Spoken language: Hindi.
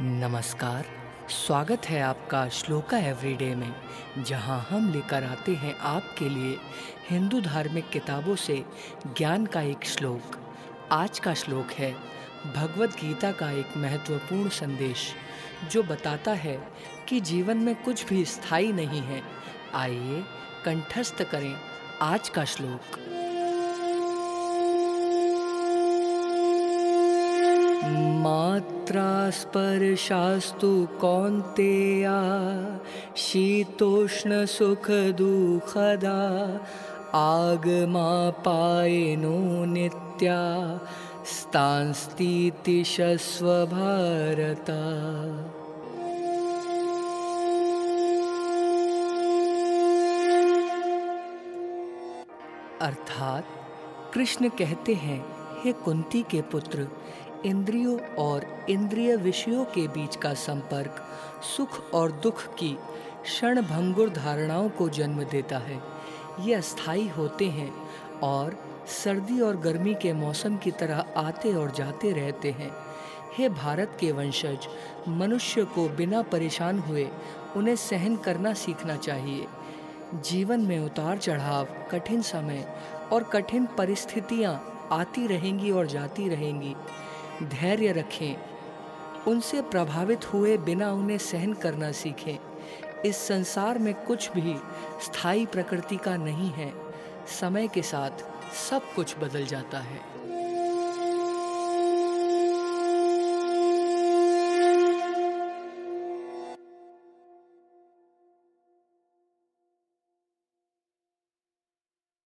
नमस्कार, स्वागत है आपका श्लोका एवरीडे में, जहाँ हम लेकर आते हैं आपके लिए हिंदू धार्मिक किताबों से ज्ञान का एक श्लोक। आज का श्लोक है भगवत गीता का एक महत्वपूर्ण संदेश, जो बताता है कि जीवन में कुछ भी स्थायी नहीं है। आइए, कंठस्थ करें आज का श्लोक। मात्रा स्पर्शास्तु कौन्तेया, शीतोष्णसुखदुःखदा, आगमापायनो नित्या भारत अर्थात, कृष्ण कहते हैं, हे कुंती के पुत्र इंद्रियों और इंद्रिय विषयों के बीच का संपर्क सुख और दुख की क्षण भंगुर धारणाओं को जन्म देता है। ये अस्थाई होते हैं और सर्दी और गर्मी के मौसम की तरह आते और जाते रहते हैं। हे भारत के वंशज, मनुष्य को बिना परेशान हुए उन्हें सहन करना सीखना चाहिए। जीवन में उतार चढ़ाव, कठिन समय और कठिन परिस्थितियाँ आती रहेंगी और जाती रहेंगी। धैर्य रखें। उनसे प्रभावित हुए बिना उन्हें सहन करना सीखें। इस संसार में कुछ भी स्थायी प्रकृति का नहीं है। समय के साथ सब कुछ बदल जाता है।